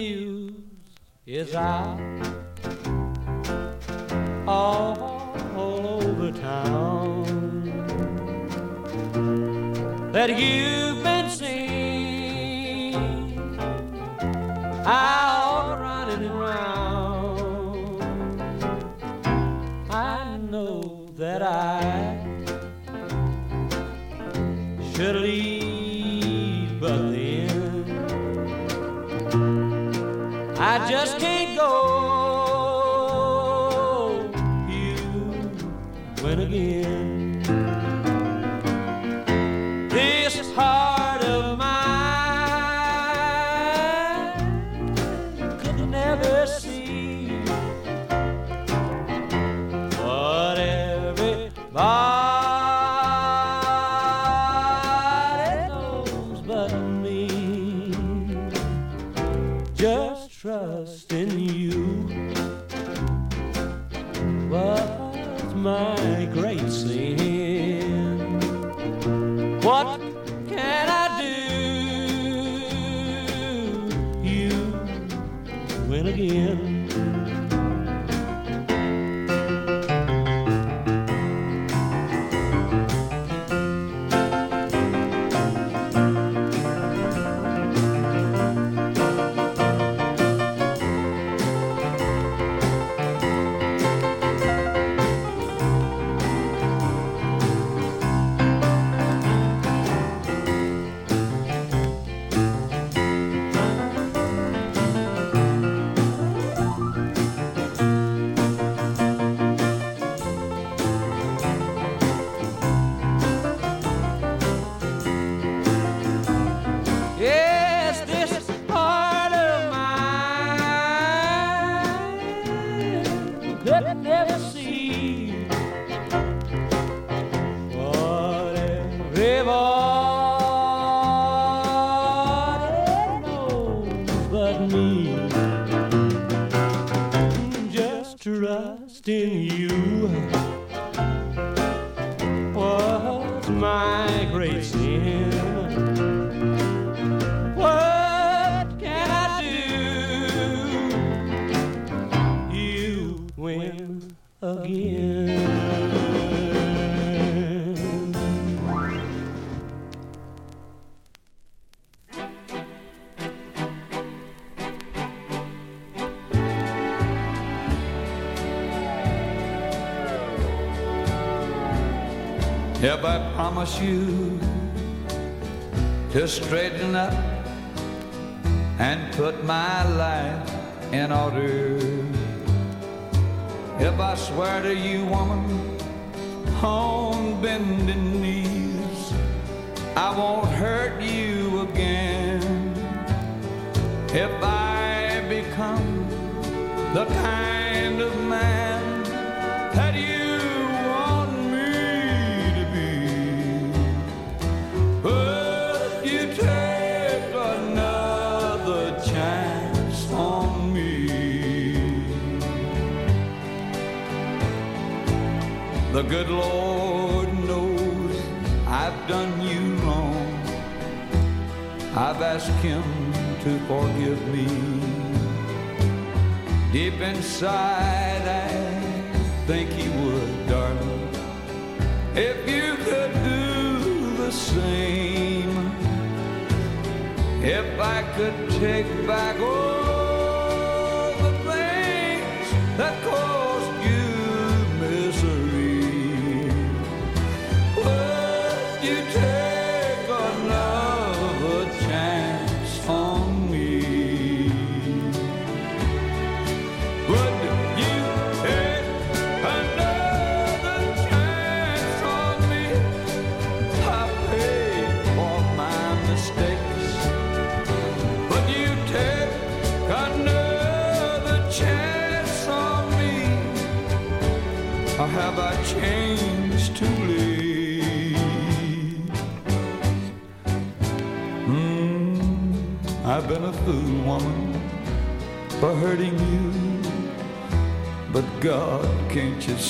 news is out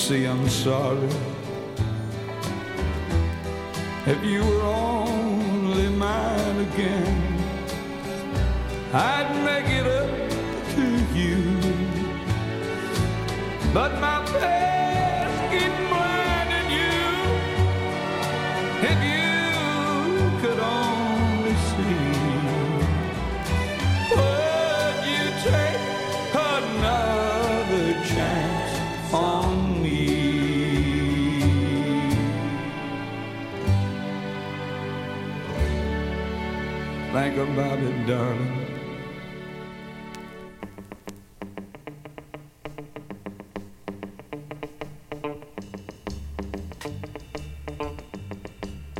see I'm sorry? If you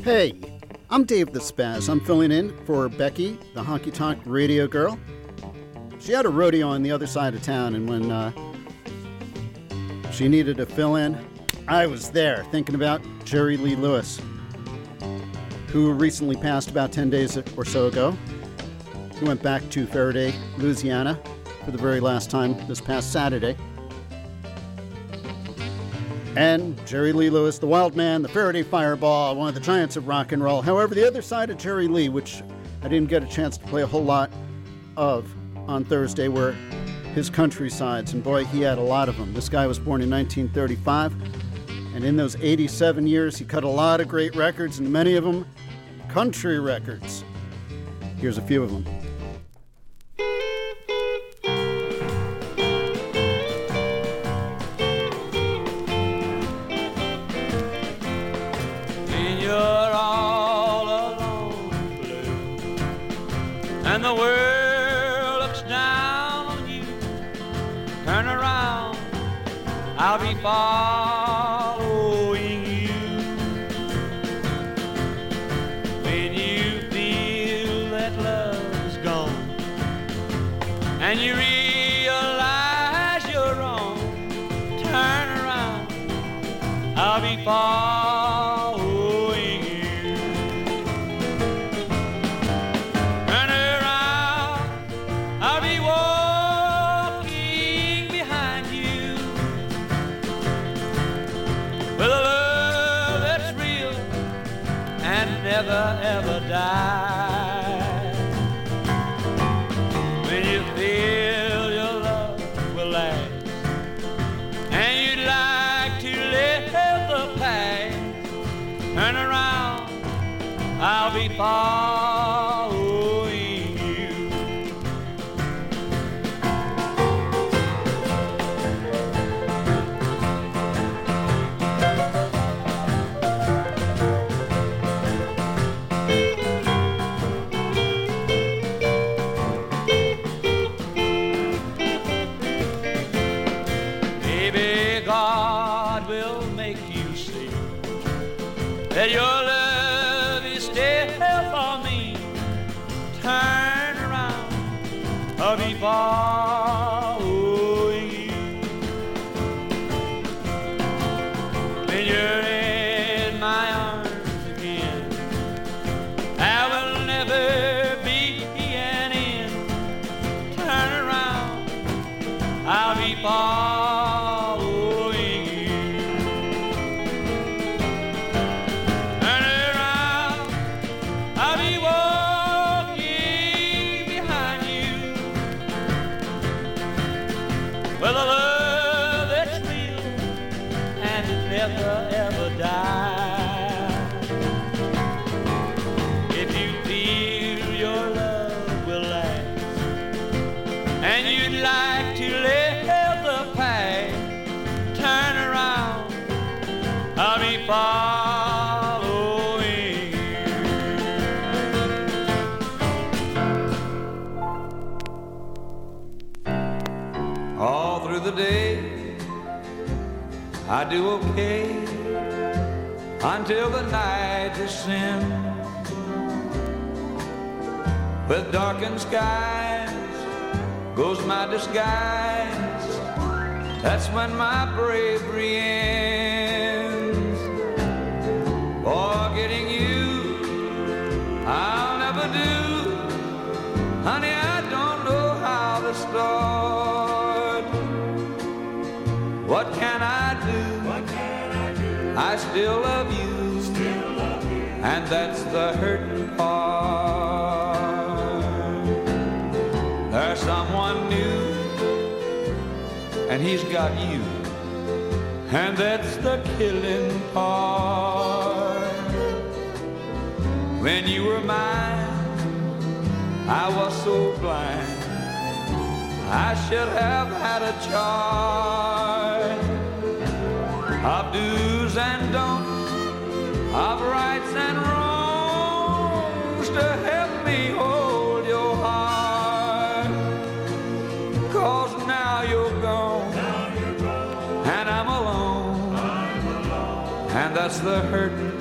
Hey, I'm Dave the Spaz. I'm filling in for Becky, the honky tonk radio girl. She had a rodeo on the other side of town, and when uh, she needed to fill in, I was there thinking about Jerry Lee Lewis, who recently passed about 10 days or so ago. He went back to Ferriday, Louisiana for the very last time this past Saturday. And Jerry Lee Lewis, the Wild Man, the Ferriday Fireball, one of the giants of rock and roll. However, the other side of Jerry Lee, which I didn't get a chance to play a whole lot of on Thursday, were his countrysides. And boy, he had a lot of them. This guy was born in 1935. And in those 87 years, he cut a lot of great records, and many of them country records. Here's a few of them. I'll I'll do okay until the night descends. With darkened skies goes my disguise. That's when my bravery ends. I still love you. And that's the hurting part. There's someone new, and he's got you and that's the killing part. When you were mine, I was so blind. I should have had a chart of do's and don'ts, of rights and wrongs to help me hold your heart. Cause now you're gone, and I'm alone, and that's the hurting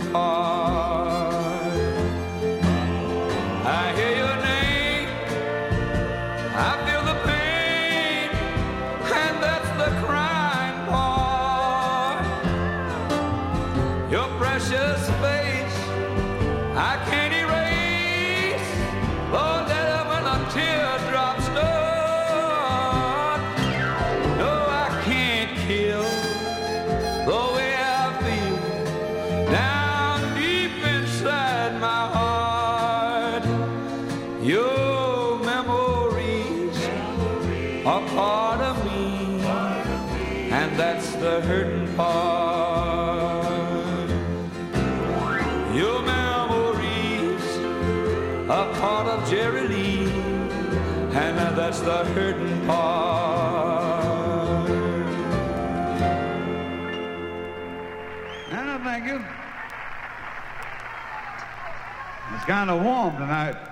the hurting part. And I thank you. It's kind of warm tonight.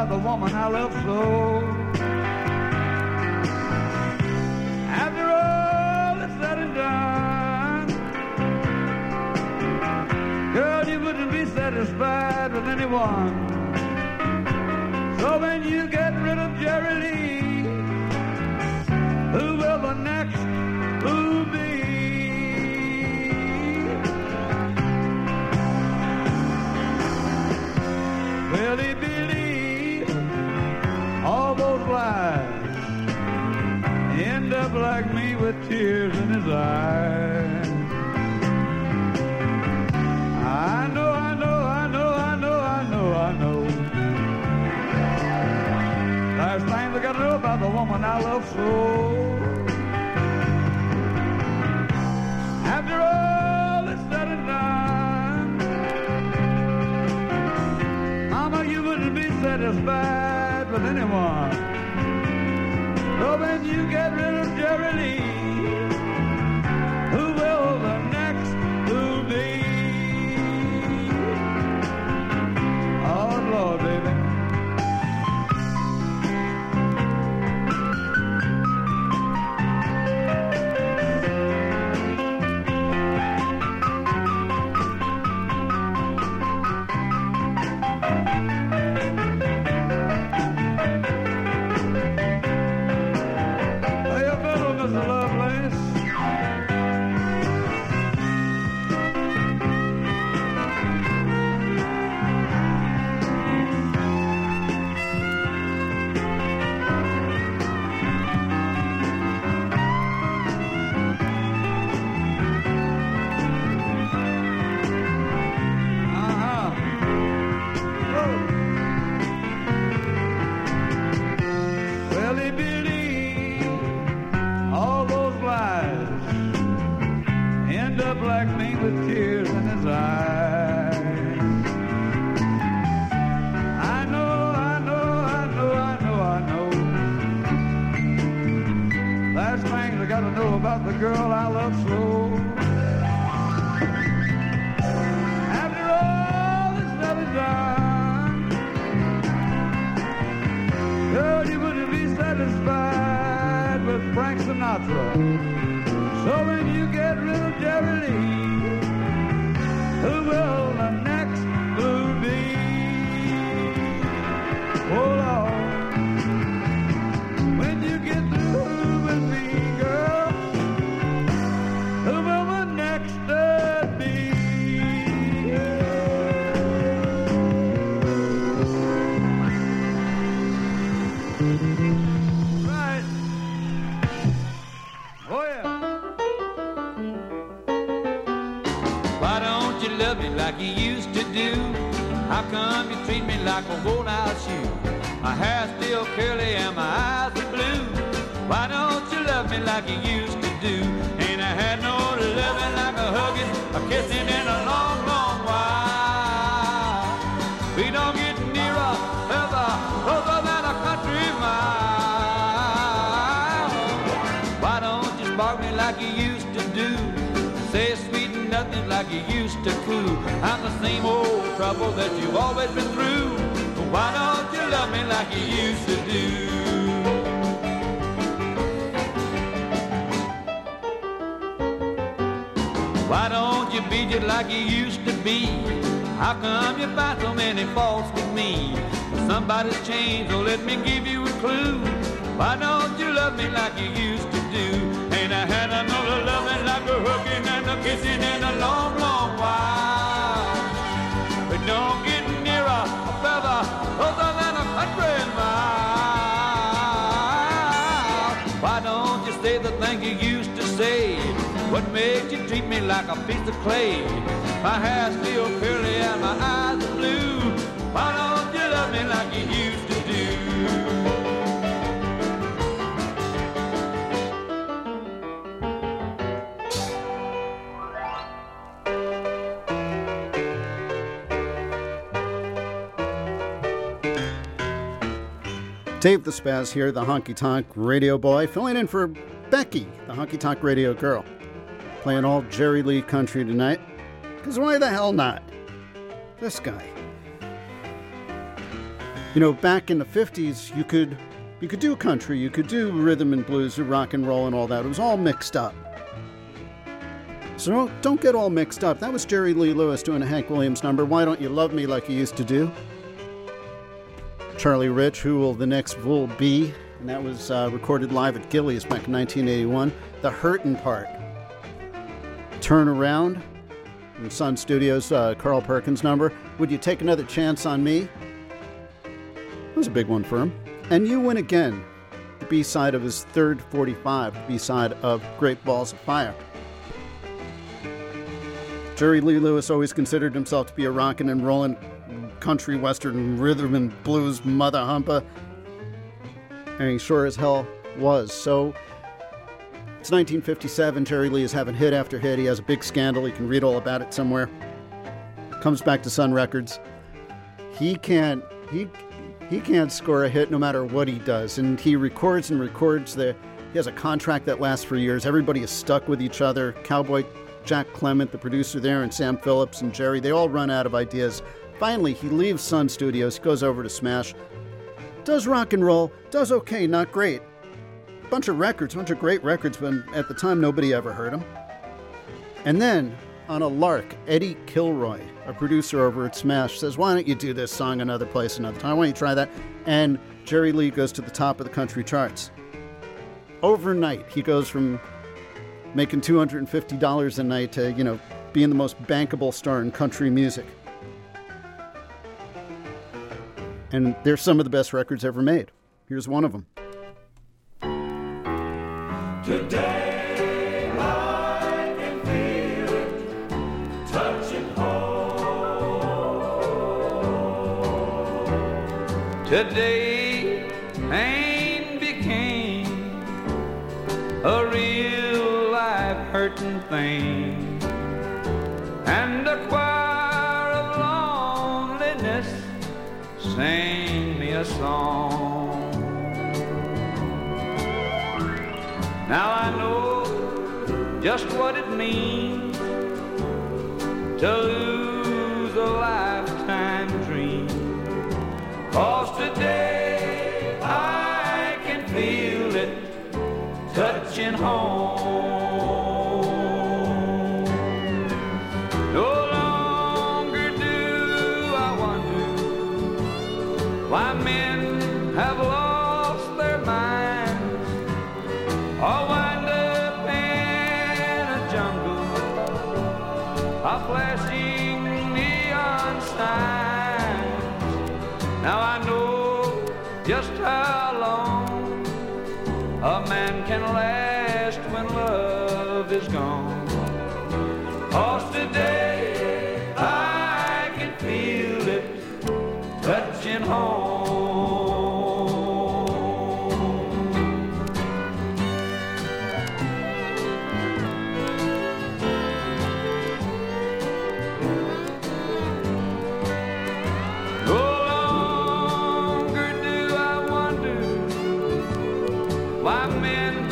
About the woman I love so. After all is said and done, girl, you wouldn't be satisfied with anyone. Love so. After all is said and done, Mama, you wouldn't be satisfied with anyone. So when you get rid of Jerry girl I love so. Somebody's changed, so let me give you a clue. Why don't you love me like you used to do? Ain't I had another loving like a hooking and a kissing in a long, long while? But don't get nearer, a feather, closer than a country mile. Why don't you say the thing you used to say? What made you treat me like a piece of clay? My hair's still curly and my eyes are blue. Why don't Dave the Spaz here, the honky tonk radio boy, filling in for Becky, the honky tonk radio girl. Playing all Jerry Lee country tonight. Because why the hell not? This guy. You know, back in the 50s, you could you could do country, you could do rhythm and blues or rock and roll and all that. It was all mixed up. So don't, don't get all mixed up. That was Jerry Lee Lewis doing a Hank Williams number. Why don't you love me like you used to do? Charlie Rich, who will the next fool be? And that was uh, recorded live at Gilley's back in 1981. The Hurtin' Part. Turn Around from Sun Studios, uh, Carl Perkins number. Would you take another chance on me? Was a big one for him. And You Win Again, the B side of his third 45, the B side of Great Balls of Fire. Jerry Lee Lewis always considered himself to be a rockin' and rollin' country western rhythm and blues mother humper. And he sure as hell was. So it's 1957. Jerry Lee is having hit after hit. He has a big scandal. You can read all about it somewhere. Comes back to Sun Records. He can't he he can't score a hit no matter what he does. And he records and records the he has a contract that lasts for years. Everybody is stuck with each other. Cowboy Jack Clement, the producer there, and Sam Phillips and Jerry, they all run out of ideas. Finally, he leaves Sun Studios, goes over to Smash, does rock and roll, does okay, not great. Bunch of records, bunch of great records, but at the time nobody ever heard him. And then, on a lark, Eddie Kilroy, a producer over at Smash, says, Why don't you do this song another place another time? Why don't you try that? And Jerry Lee goes to the top of the country charts. Overnight, he goes from making $250 a night to, you know, being the most bankable star in country music. And they're some of the best records ever made. Here's one of them. Home. day pain became a real life hurting thing, and a choir of loneliness sang me a song. Now I know just what it means to lose Cause today I can feel it touching home. Why men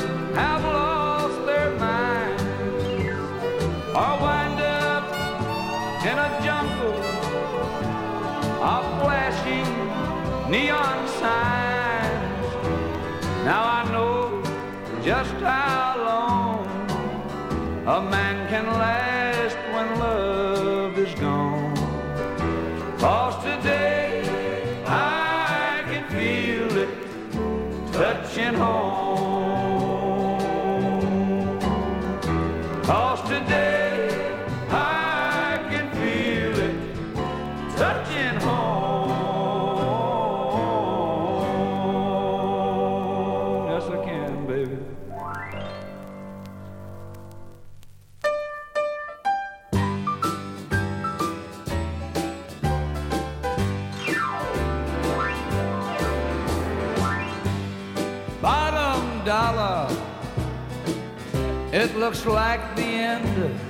looks like the end.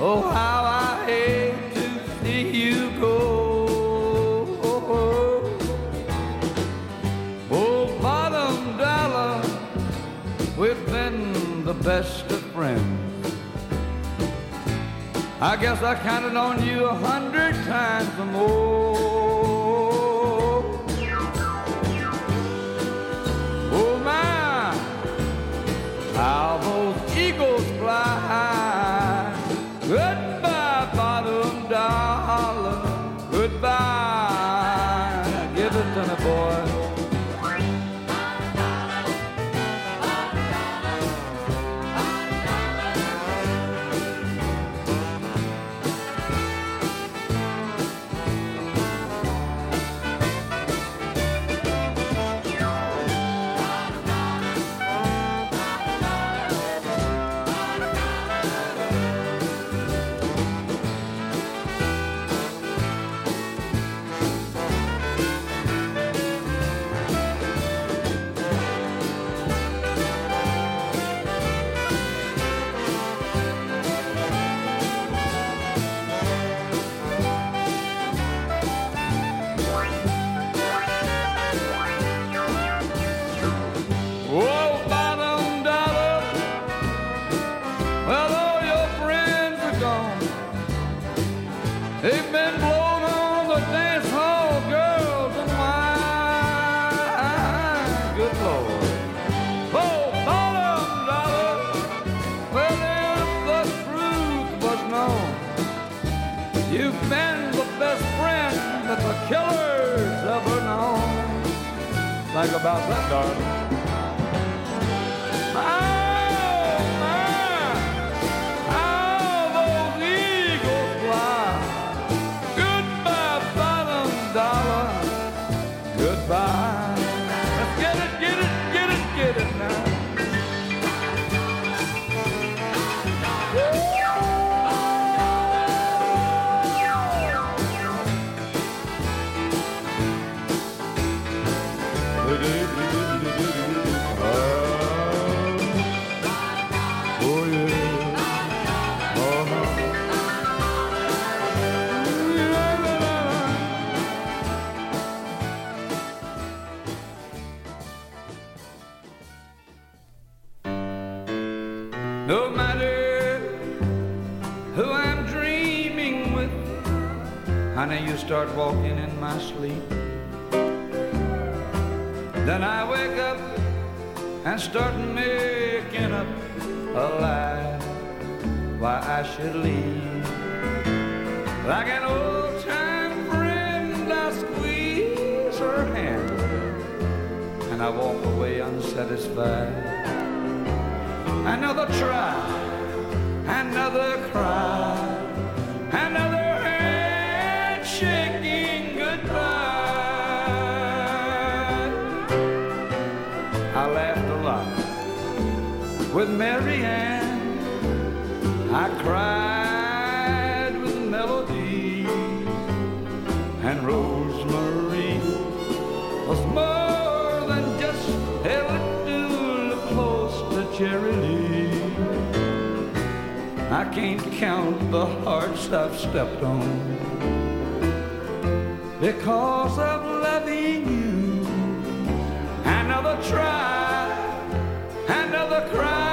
Oh, how I hate to see you go. Oh, bottom dollar, we've been the best of friends. I guess I counted on you a hundred times or more. How those eagles fly high. Goodbye, bottom dollar. Goodbye. Give it to me, boy. Start walking in my sleep. Then I wake up and start making up a lie why I should leave. Like an old time friend, I squeeze her hand and I walk away unsatisfied. Another try, another cry, count the hearts I've stepped on because of loving you. Another try, another cry,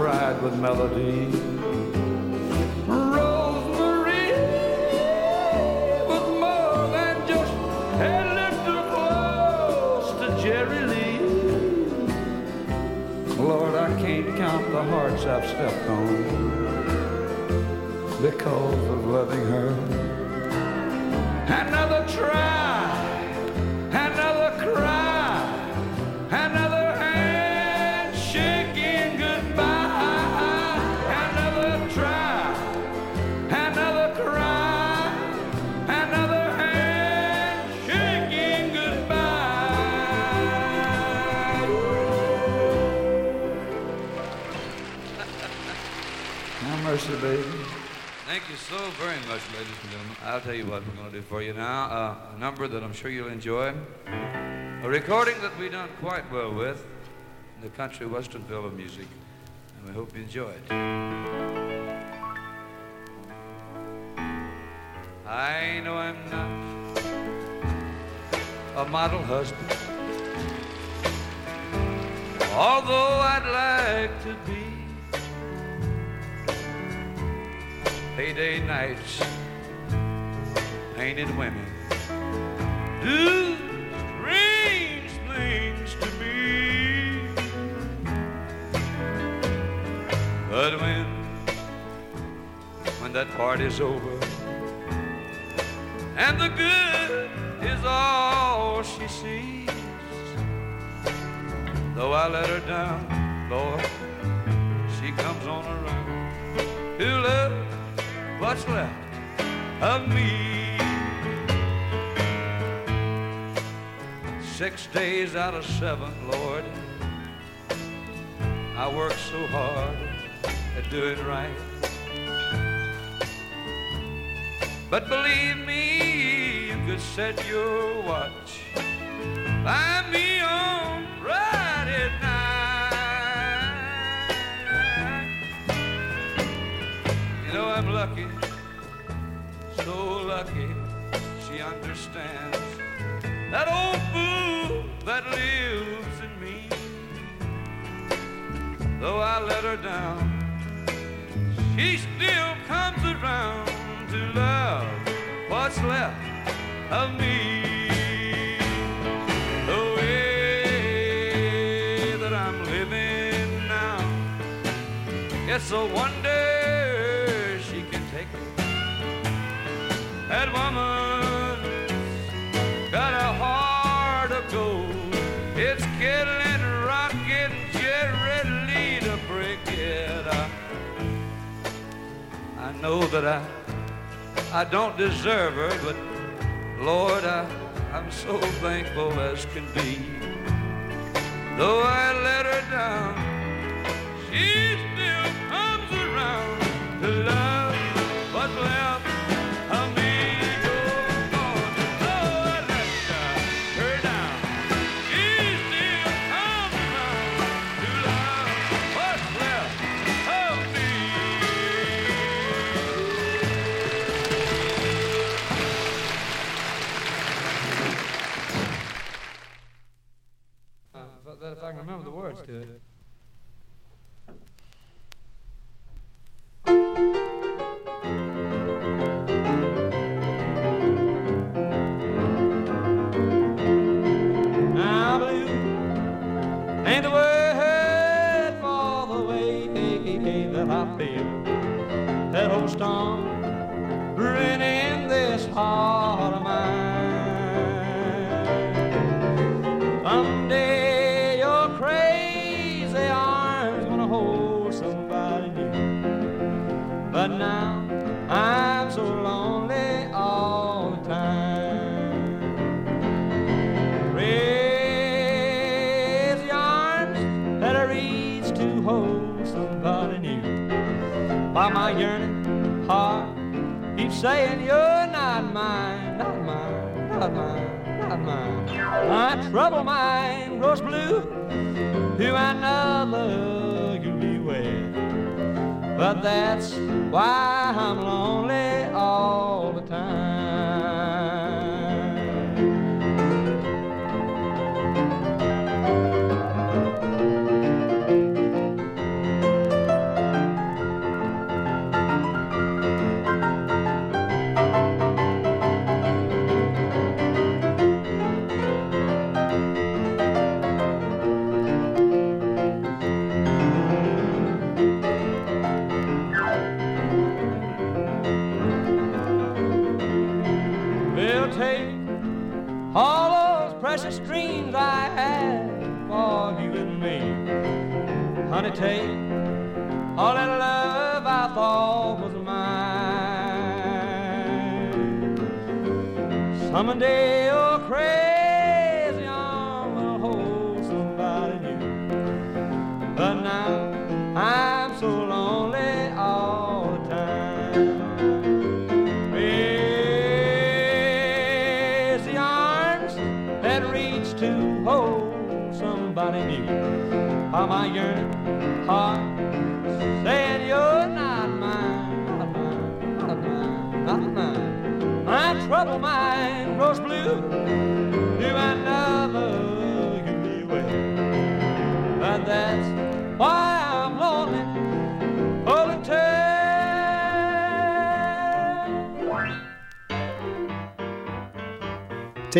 cried with Melody. Rosemary was more than just a little close to Jerry Lee. Lord, I can't count the hearts I've stepped on because of loving her. Mercy, baby. Thank you so very much, ladies and gentlemen. I'll tell you what we're going to do for you now. Uh, a number that I'm sure you'll enjoy. A recording that we done quite well with in the country western film music. And we hope you enjoy it. I know I'm not a model husband. Although I'd like to be. Payday nights, painted women do strange things to me. But when, when that party's over and the good is all she sees, though I let her down, Lord, she comes on around to love what's left of me. Six days out of seven, Lord, I work so hard at doing right. But believe me, you could set your watch by me on Friday night. You know I'm lucky, so lucky she understands that old fool that lives in me. Though I let her down, she still comes around to love what's left of me. The way that I'm living now, it's a wonder That woman's got a heart of gold. It's killing, rocking, Jerry Lee to break it. I, I know that I, I don't deserve her, but Lord, I, I'm so thankful as can be. Though I let her down, she still comes around to love I can remember the words to it. Ain't the word for the way that I feel. That old storm brewing this heart saying you're not mine, not mine, not mine, not mine. My trouble mind grows blue to another be wed. But that's why I'm lonely all the time.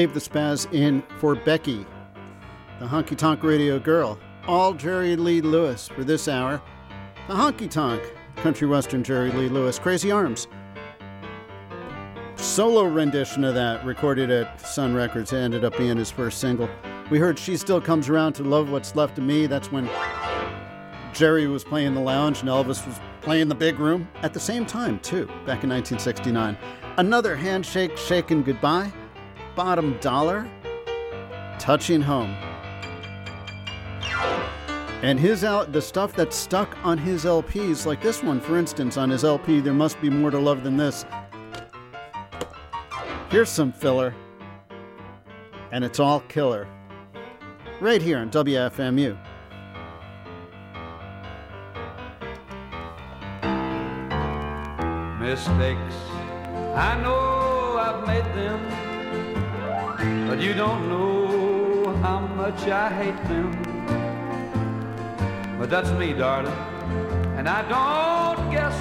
Dave the Spaz in for Becky, the Honky Tonk Radio Girl. All Jerry Lee Lewis for this hour. The Honky Tonk, Country Western Jerry Lee Lewis, Crazy Arms. Solo rendition of that, recorded at Sun Records, ended up being his first single. We heard She Still Comes Around to Love What's Left of Me. That's when Jerry was playing the lounge and Elvis was playing the big room at the same time, too, back in 1969. Another handshake, shaken goodbye. Bottom dollar, touching home. And his out the stuff that's stuck on his LPs, like this one, for instance, on his LP, there must be more to love than this. Here's some filler, and it's all killer. Right here on WFMU. mistakes. I know I've made them, but you don't know how much I hate them. But that's me, darling, and I don't guess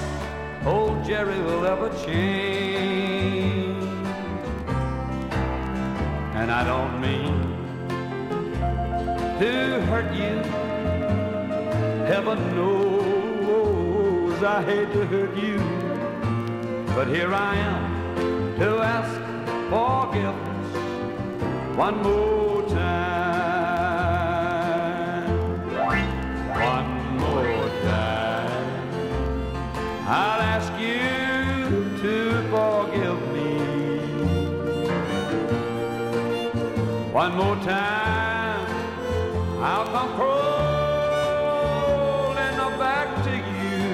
old Jerry will ever change. And I don't mean to hurt you. Heaven knows I hate to hurt you. But here I am to ask for forgiveness one more time. One more time. I'll ask you to forgive me. One more time. I'll come crawling back to you.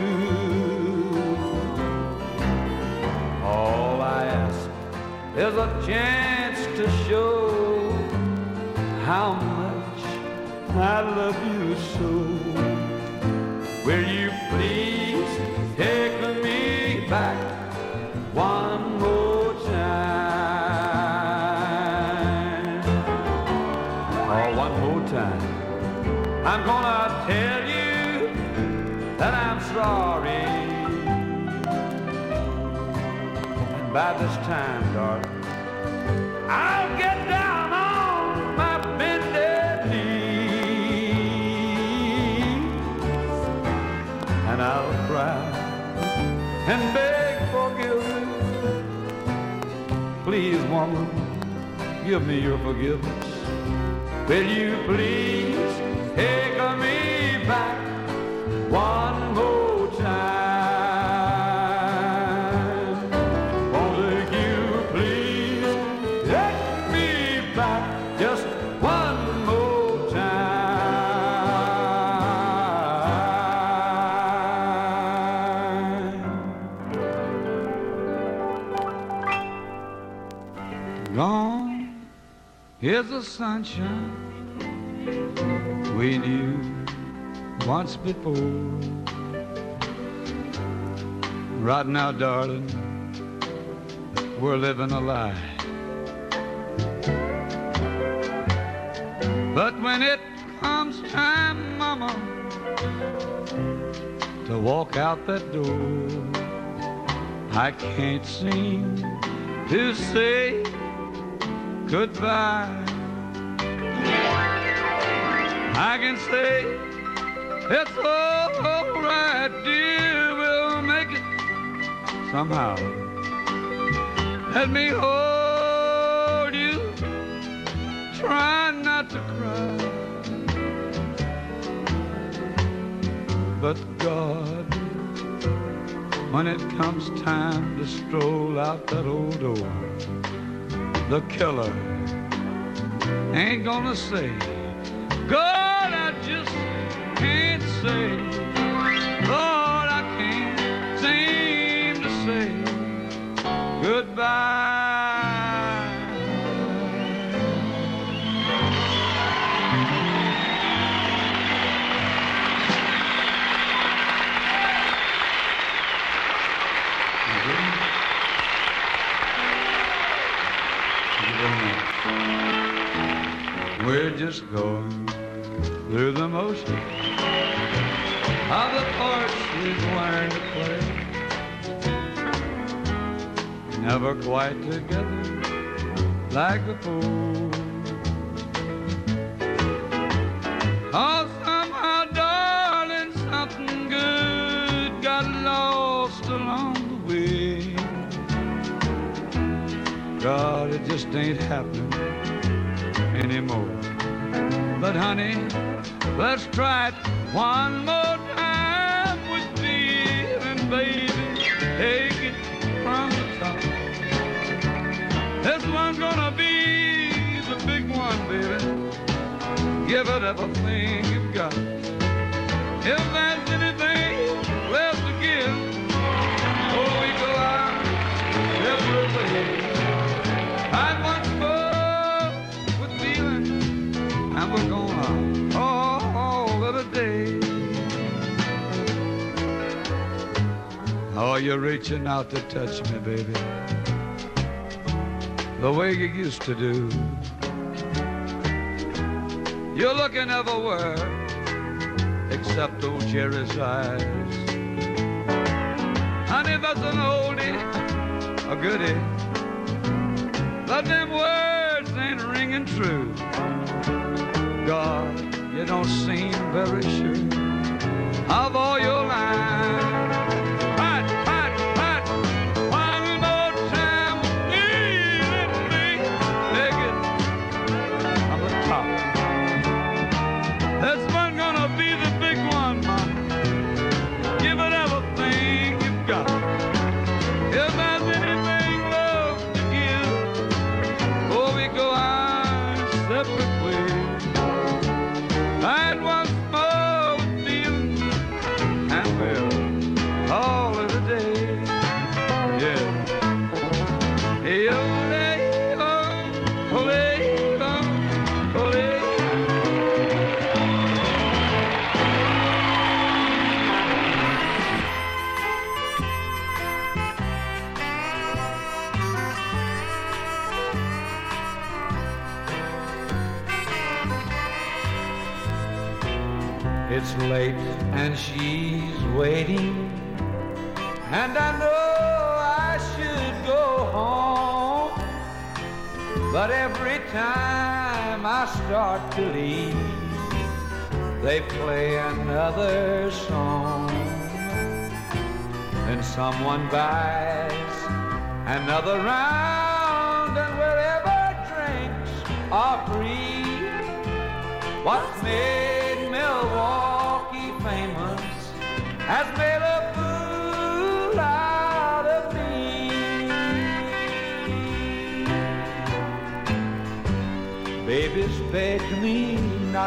All I ask is a chance to show how much I love you so. Will you please take me back one more time? Oh, one more time. I'm gonna tell you that I'm sorry. And by this time, darling, I'll get and beg forgiveness. Please, woman, give me your forgiveness. Will you please take me back one the sunshine we knew once before. Right now, darling, we're living a lie. But when it comes time, Mama, to walk out that door, I can't seem to say goodbye. I can say it's all right, dear, we'll make it somehow. Let me hold you, try not to cry. But God, when it comes time to stroll out that old door, the killer ain't gonna say, God, We're just going through the motion of the parts we've learned to play. Never quite together like before. Oh, somehow, darling, something good got lost along the way. God, it just ain't happening anymore. But honey, let's try it one more baby. Take it from the top. This one's gonna be the big one, baby. Give it everything you've got. If there's anything left to give, oh, we go out separate ways. I once more with feeling, and we're gonna all Oh, you're reaching out to touch me, baby, the way you used to do. You're looking everywhere except old Jerry's eyes. Honey, that's an oldie, a goodie. But them words ain't ringing true. God, you don't seem very sure of all your lines. It's late and she's waiting, and I know But every time I start to leave, they play another song. Then someone buys another round, and wherever drinks are free, What's made Milwaukee famous has made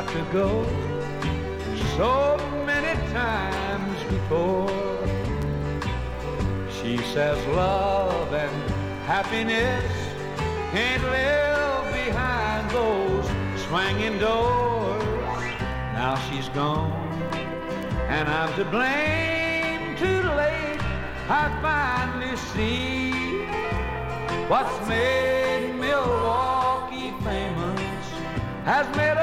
to go so many times before. She says love and happiness can't live behind those swinging doors. Now she's gone, and I'm to blame. Too late, I finally see what's made Milwaukee famous has made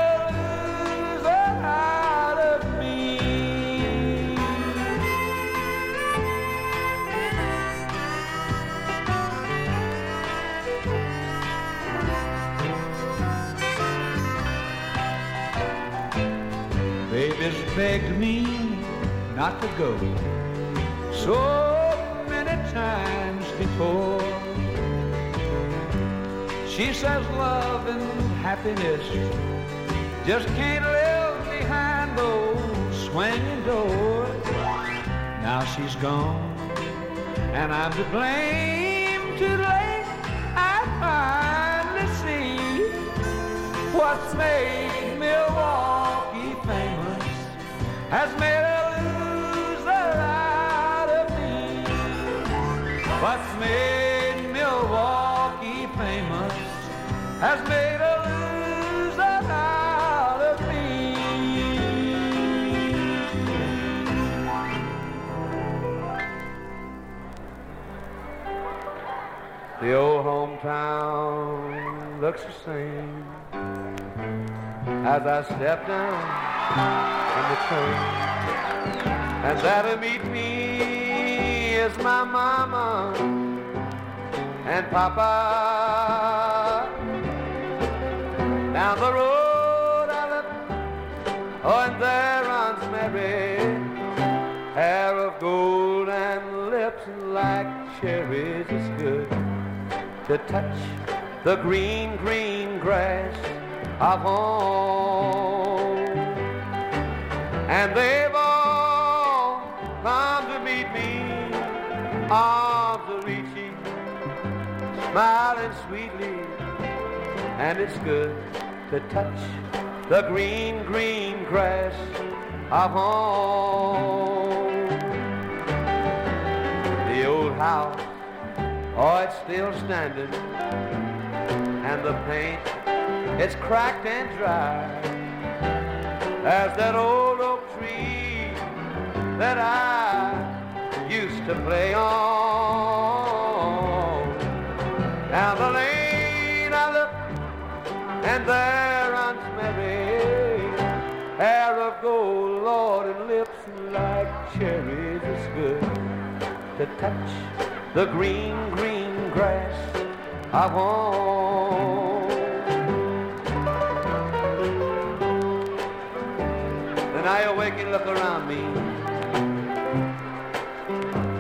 begged me not to go so many times before. She says love and happiness just can't live behind those swinging doors. Now she's gone, and I'm to blame. Too late, I finally see what's made has made a loser out of me. What's made Milwaukee famous has made a loser out of me. The old hometown looks the same as I step down from the train. And that'll meet me is my mama and papa. Down the road I look, oh, and there runs Mary, hair of gold and lips like cherries. It's good to touch the green, green grass of home. And they've all come to meet me, arms are reaching, smiling sweetly. And it's good to touch the green, green grass of home. The old house, oh, it's still standing, and the paint, it's cracked and dry. There's that old oak tree that I used to play on. Down the lane I look, and there runs Mary, hair of gold, Lord, and lips like cherries. It's good to touch the green, green grass of home. Then I awake and look around me.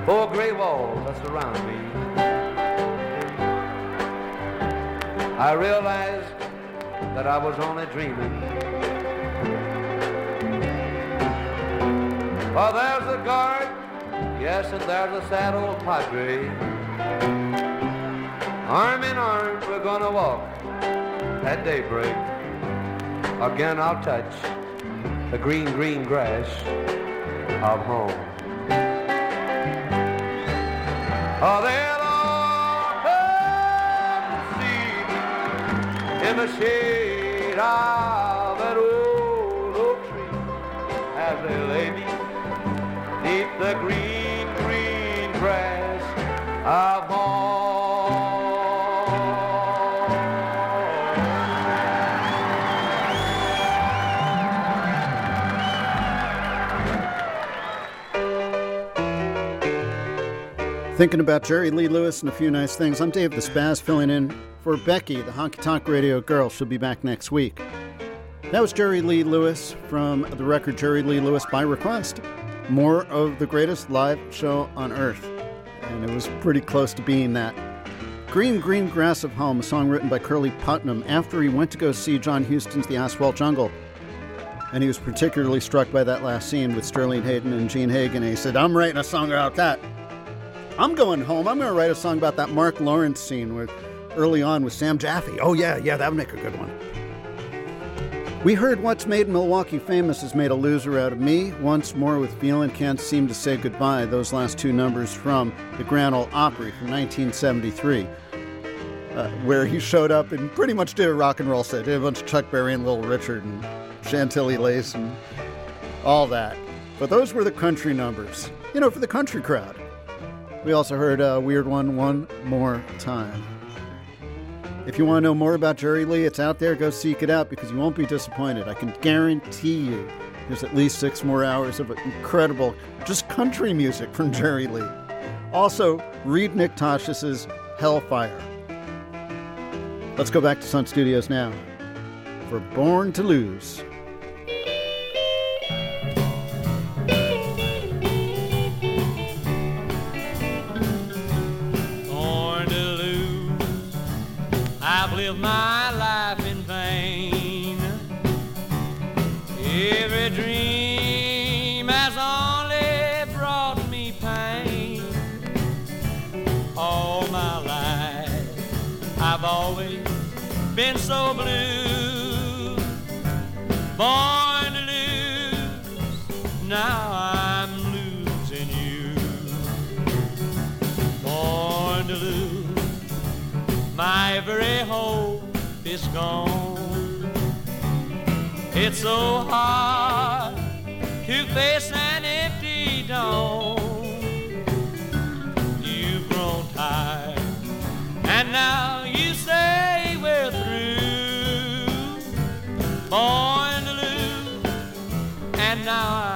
Four gray walls that surround me. I realized that I was only dreaming. For there's a guard, yes, and there's a sad old padre. Arm in arm, we're gonna walk at daybreak. Again, I'll touch the green, green grass of home. Oh, they'll all come to see me in the shade of that old oak tree as they lay me neath the green, green grass Thinking about Jerry Lee Lewis and a few nice things. I'm Dave the Spaz filling in for Becky, the honky tonk radio girl. She'll be back next week. That was Jerry Lee Lewis from the record Jerry Lee Lewis by request. More of the greatest live show on earth. And it was pretty close to being that. Green Green Grass of Home, a song written by Curly Putman after he went to go see John Huston's The Asphalt Jungle. And he was particularly struck by that last scene with Sterling Hayden and Jean Hagen. And he said, I'm writing a song about that. I'm going home. I'm going to write a song about that Marc Lawrence scene with early on with Sam Jaffe. Oh yeah, yeah, that would make a good one. We heard What's Made Milwaukee Famous has made a loser out of me. Once more with Feeling Can't Seem to Say Goodbye, those last two numbers from the Grand Ole Opry from 1973. uh, where he showed up and pretty much did a rock and roll set. Did a bunch of Chuck Berry and Little Richard and Chantilly Lace and all that. But those were the country numbers, you know, for the country crowd. We also heard a weird one one more time. If you want to know more about Jerry Lee, it's out there. Go seek it out because you won't be disappointed. I can guarantee you there's at least six more hours of incredible, just country music from Jerry Lee. Also, read Nick Tosches' Hellfire. Let's go back to Sun Studios now for Born to Lose. Born to lose, now I'm losing you born to lose. My every hope is gone. It's so hard to face an empty dawn. You've grown tired, and now you say we're through. Born now. I'm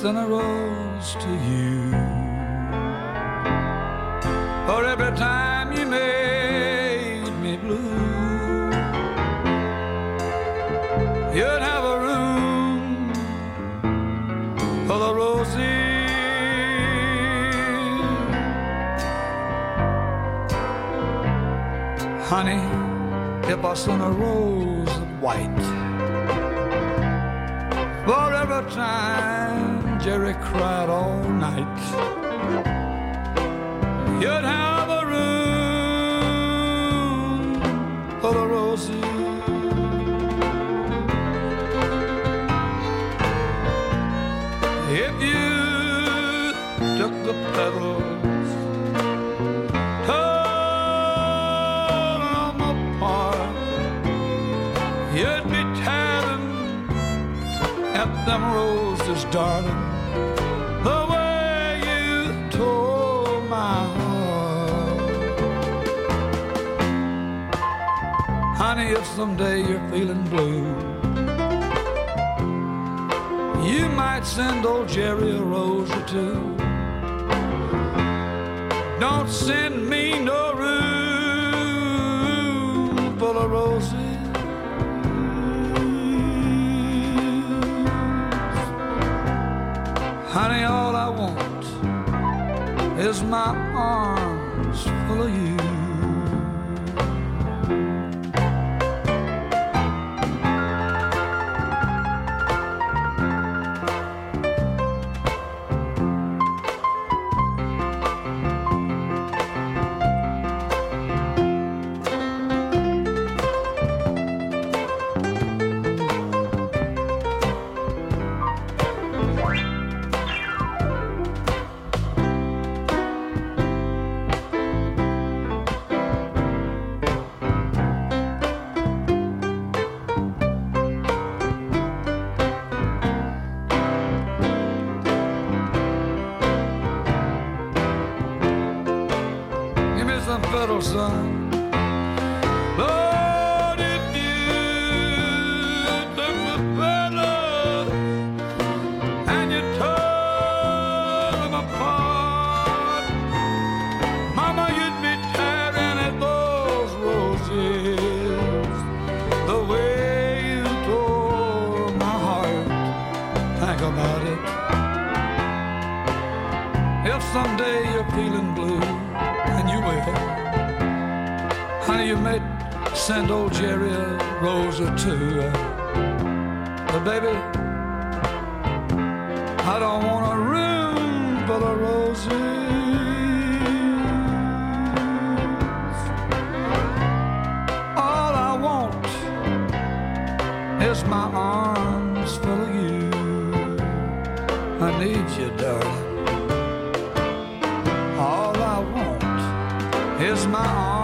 Sent a rose to you for every time you made me blue, you'd have a room for the roses. Honey, if I sent a rose of white for every time Jerry cried all night. If someday you're feeling blue, you might send old Jerry a rose or two. Don't send me no room full of roses. Honey, all I want is my arms full of you. my arms full of you. I need you, darling. All I want is my arms.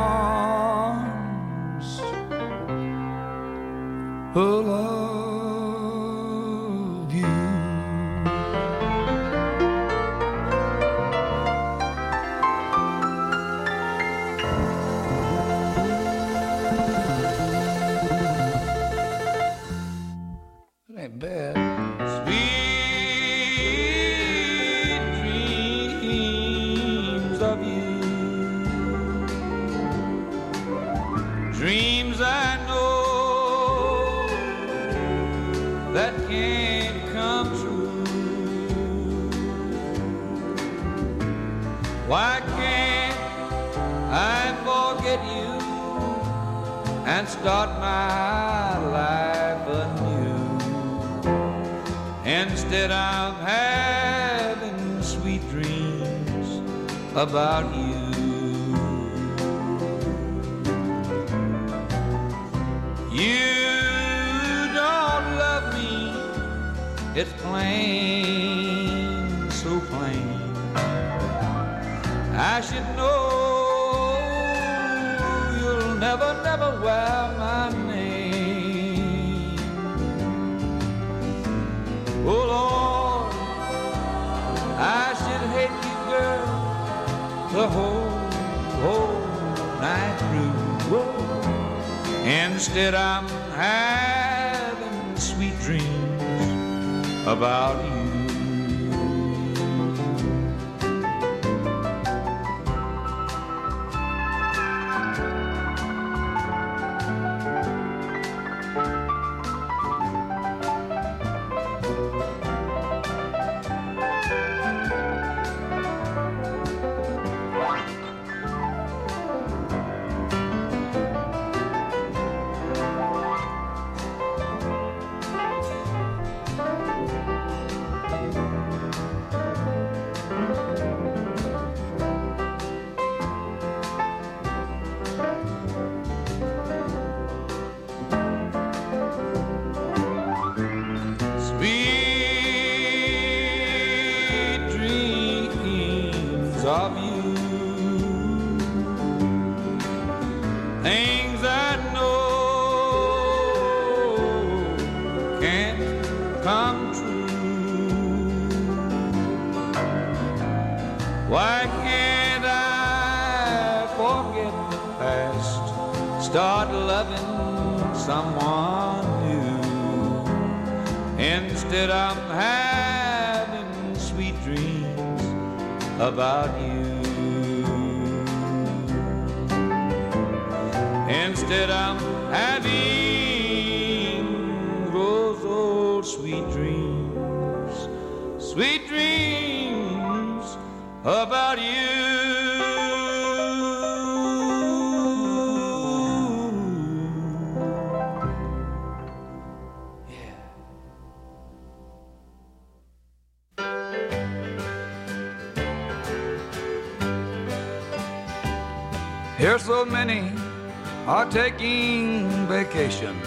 are taking vacations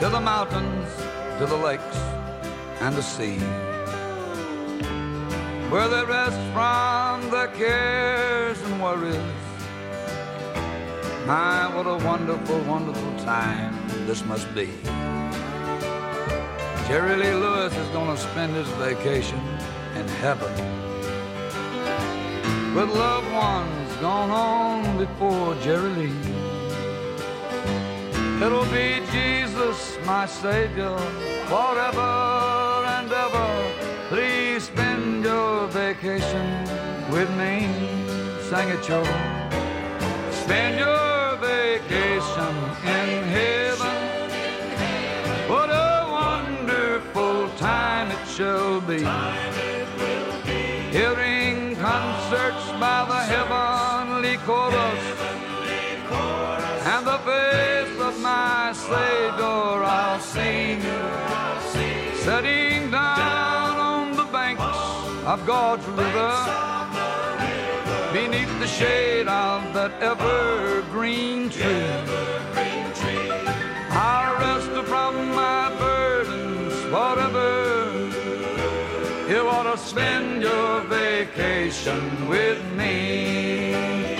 to the mountains, to the lakes, and the sea, where they rest from the cares and worries. My, what a wonderful, wonderful time this must be. Jerry Lee Lewis is going to spend his vacation in heaven with loved ones gone on before Jerry Lee. It'll be Jesus, my Savior, forever and ever. Please spend your vacation with me. Sing it, Joe. Spend your vacation in heaven. What a wonderful time it shall be. Chorus. And the face of my Savior I'll see. Setting down on the banks of God's river beneath the shade of that evergreen tree. I'll rest from my burdens forever. You ought to spend your vacation with me.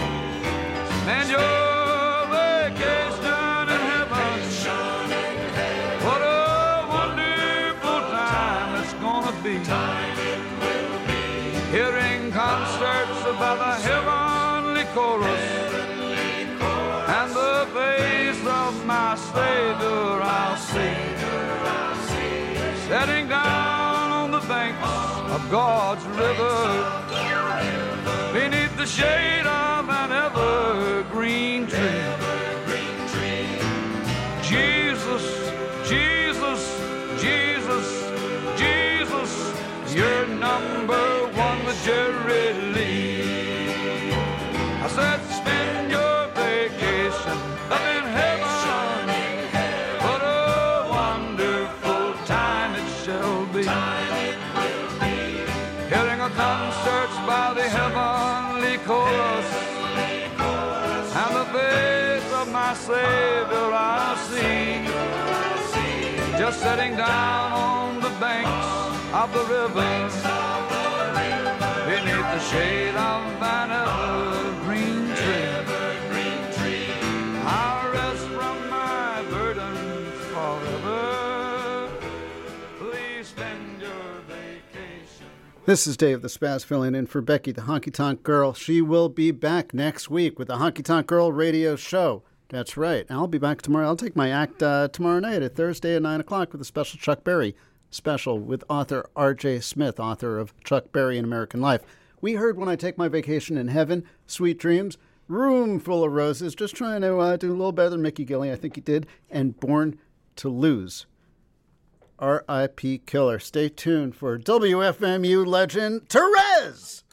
Hearing concerts about the heavenly chorus and the face of my Savior I'll see. Setting down on the banks of God's river beneath the shade of an evergreen number one with Jerry Lee. I said, spend your vacation up in heaven. What a wonderful time it shall be. Hearing a concert by the heavenly chorus. And the face of my Savior I see. Just sitting down on the banks of the river. Beneath the shade of an evergreen tree. I'll rest from my burdens forever. Please spend your vacation. This is Dave the Spaz filling in for Becky the Honky Tonk Girl. She will be back next week with the Honky Tonk Girl radio show. That's right. I'll be back tomorrow. I'll take my act uh, tomorrow night at Thursday at 9 o'clock with a special Chuck Berry special with author R.J. Smith, author of Chuck Berry An American Life. We heard When I Take My Vacation in Heaven, Sweet Dreams, Room Full of Roses, just trying to uh, do a little better than Mickey Gilley, I think he did, and Born to Lose. R.I.P. Killer. Stay tuned for WFMU legend Therese.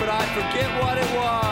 But I forget what it was.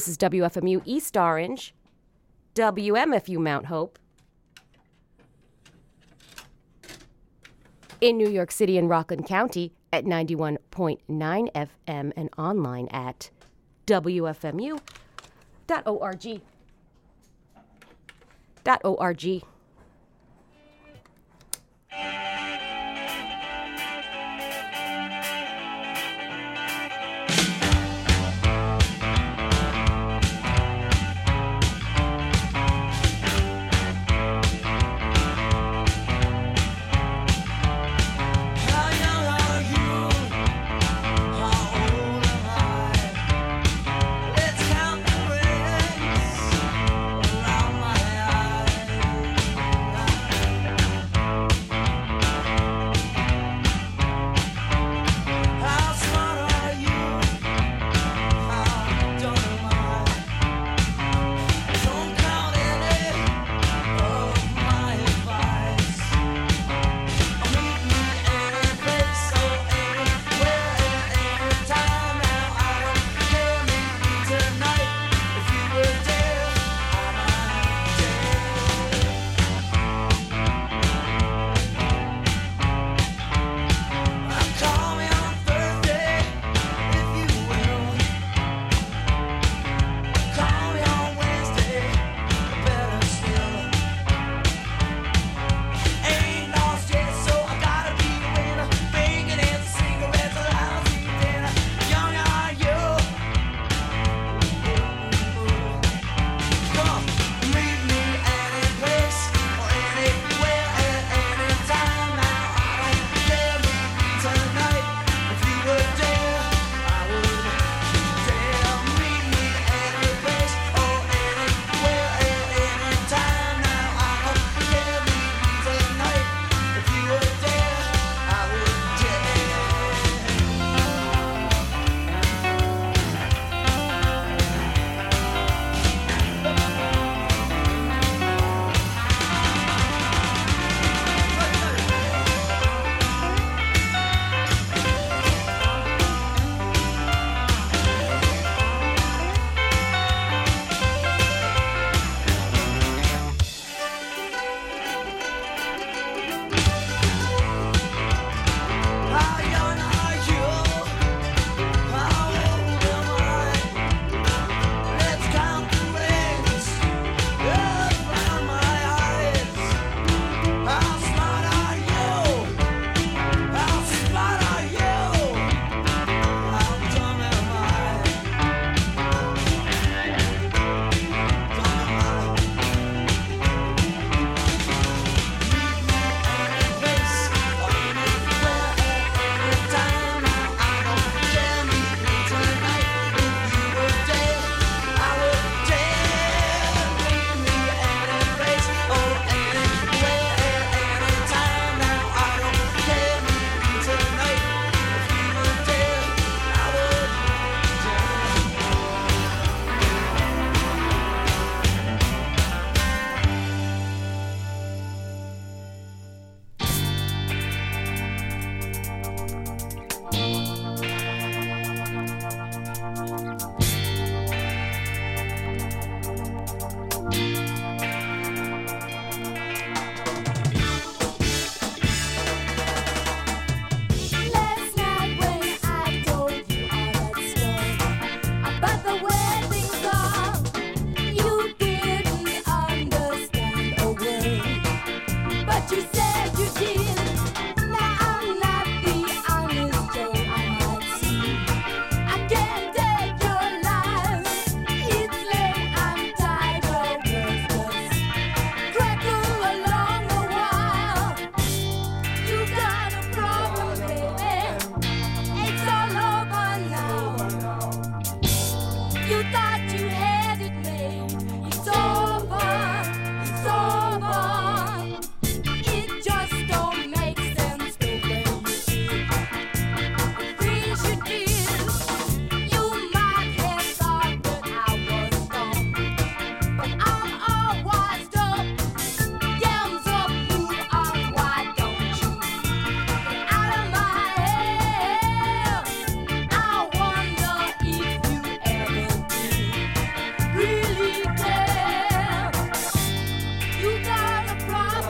This is WFMU East Orange, WMFU Mount Hope. In New York City and Rockland County at 91.9 FM and online at WFMU.org. .org.